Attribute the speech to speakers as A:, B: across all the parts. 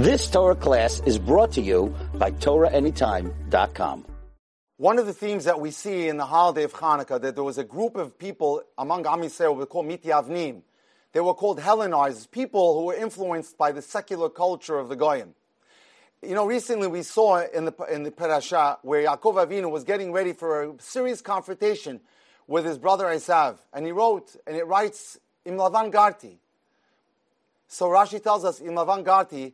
A: This Torah class is brought to you by TorahAnytime.com.
B: One of the themes that we see in the holiday of Hanukkah that there was a group of people among Am Yisrael we call Mityavnim. They were called Hellenized, people who were influenced by the secular culture of the Goyim. You know, recently we saw in the in the parasha where Yaakov Avinu was getting ready for a serious confrontation with his brother Esav, and he wrote, and it writes, Im Lavan Garti. So Rashi tells us, Im Lavan Garti,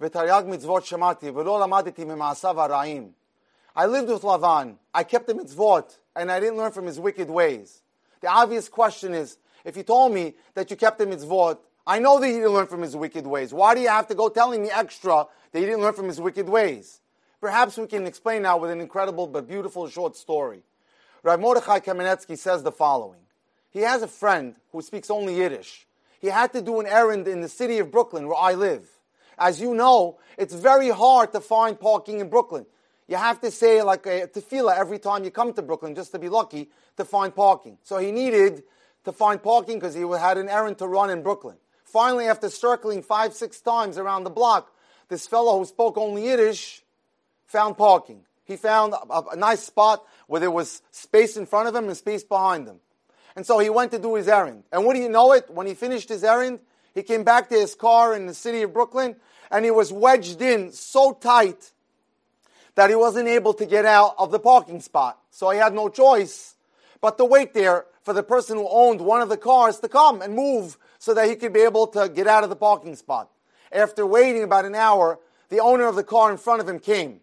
B: v'taryag mitzvot shemati, v'lo lamaditi mima'asav ha'ra'im. I lived with Lavan. I kept the mitzvot, and I didn't learn from his wicked ways. The obvious question is, if you told me that you kept the mitzvot, I know that he didn't learn from his wicked ways. Why do you have to go telling me extra that he didn't learn from his wicked ways? Perhaps we can explain now with an incredible but beautiful short story. Rav Mordechai Kamenetsky says the following. He has a friend who speaks only Yiddish. He had to do an errand in the city of Brooklyn, where I live. As you know, it's very hard to find parking in Brooklyn. You have to say like a tefillah every time you come to Brooklyn just to be lucky to find parking. So he needed to find parking because he had an errand to run in Brooklyn. Finally, after circling five, six times around the block, this fellow who spoke only Yiddish found parking. He found a, a, nice spot where there was space in front of him and space behind him. And so he went to do his errand. And what do you know it? When he finished his errand, he came back to his car in the city of Brooklyn and he was wedged in so tight that he wasn't able to get out of the parking spot. So he had no choice but to wait there for the person who owned one of the cars to come and move so that he could be able to get out of the parking spot. After waiting about an hour, the owner of the car in front of him came.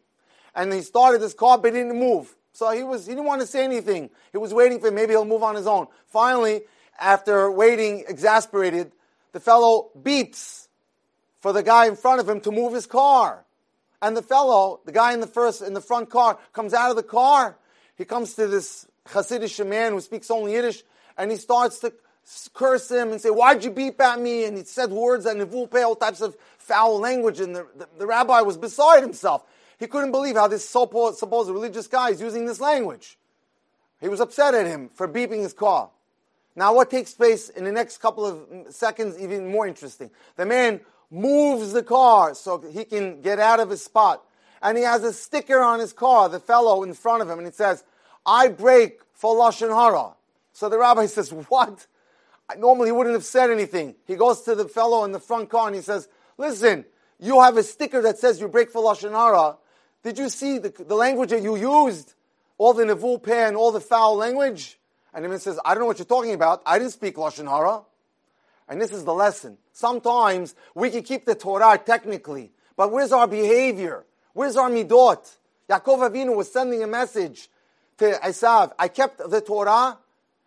B: And he started his car, but didn't move. So he was he didn't want to say anything. He was waiting for maybe he'll move on his own. Finally, after waiting exasperated, the fellow beeps for the guy in front of him to move his car. And the fellow, the guy in the first in the front car, comes out of the car. He comes to this Hasidic man who speaks only Yiddish, and he starts to curse him and say, "Why'd you beep at me?" And he said words and pay all types of foul language. And the, the, the, rabbi was beside himself. He couldn't believe how this supposed religious guy is using this language. He was upset at him for beeping his car. Now, what takes place in the next couple of seconds, even more interesting. The man moves the car so he can get out of his spot. And he has a sticker on his car, the fellow in front of him, and it says, I break for Lashon Hara. So the rabbi says, What? Normally he wouldn't have said anything. He goes to the fellow in the front car and he says, Listen, you have a sticker that says you break for Lashon Hara. Did you see the, the language that you used? All the Nivul Peh and all the foul language? And man says, I don't know what you're talking about. I didn't speak Lashon Hara. And this is the lesson. Sometimes we can keep the Torah technically, but where's our behavior? Where's our midot? Yaakov Avinu was sending a message to Esav. I kept the Torah,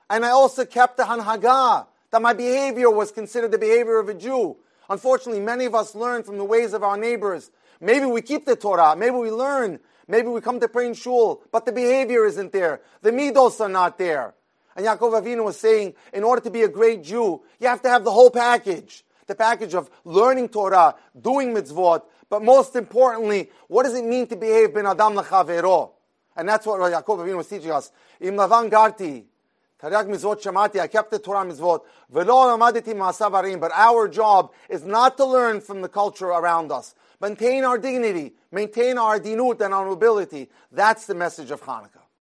B: and I also kept the Hanhagah, that my behavior was considered the behavior of a Jew. Unfortunately, many of us learn from the ways of our neighbors. Maybe we keep the Torah, maybe we learn, maybe we come to pray in shul, but the behavior isn't there. The midos are not there. And Yaakov Avinu was saying, in order to be a great Jew, you have to have the whole package. The package of learning Torah, doing mitzvot, but most importantly, what does it mean to behave ben adam lechavero? And that's what Yaakov Avinu was teaching us. Im lavan garti, Taryag mitzvot shamati, I kept the Torah mitzvot. Velo amaditi ma'asav But our job is not to learn from the culture around us. Maintain our dignity, maintain our dinut and our nobility. That's the message of Hanukkah.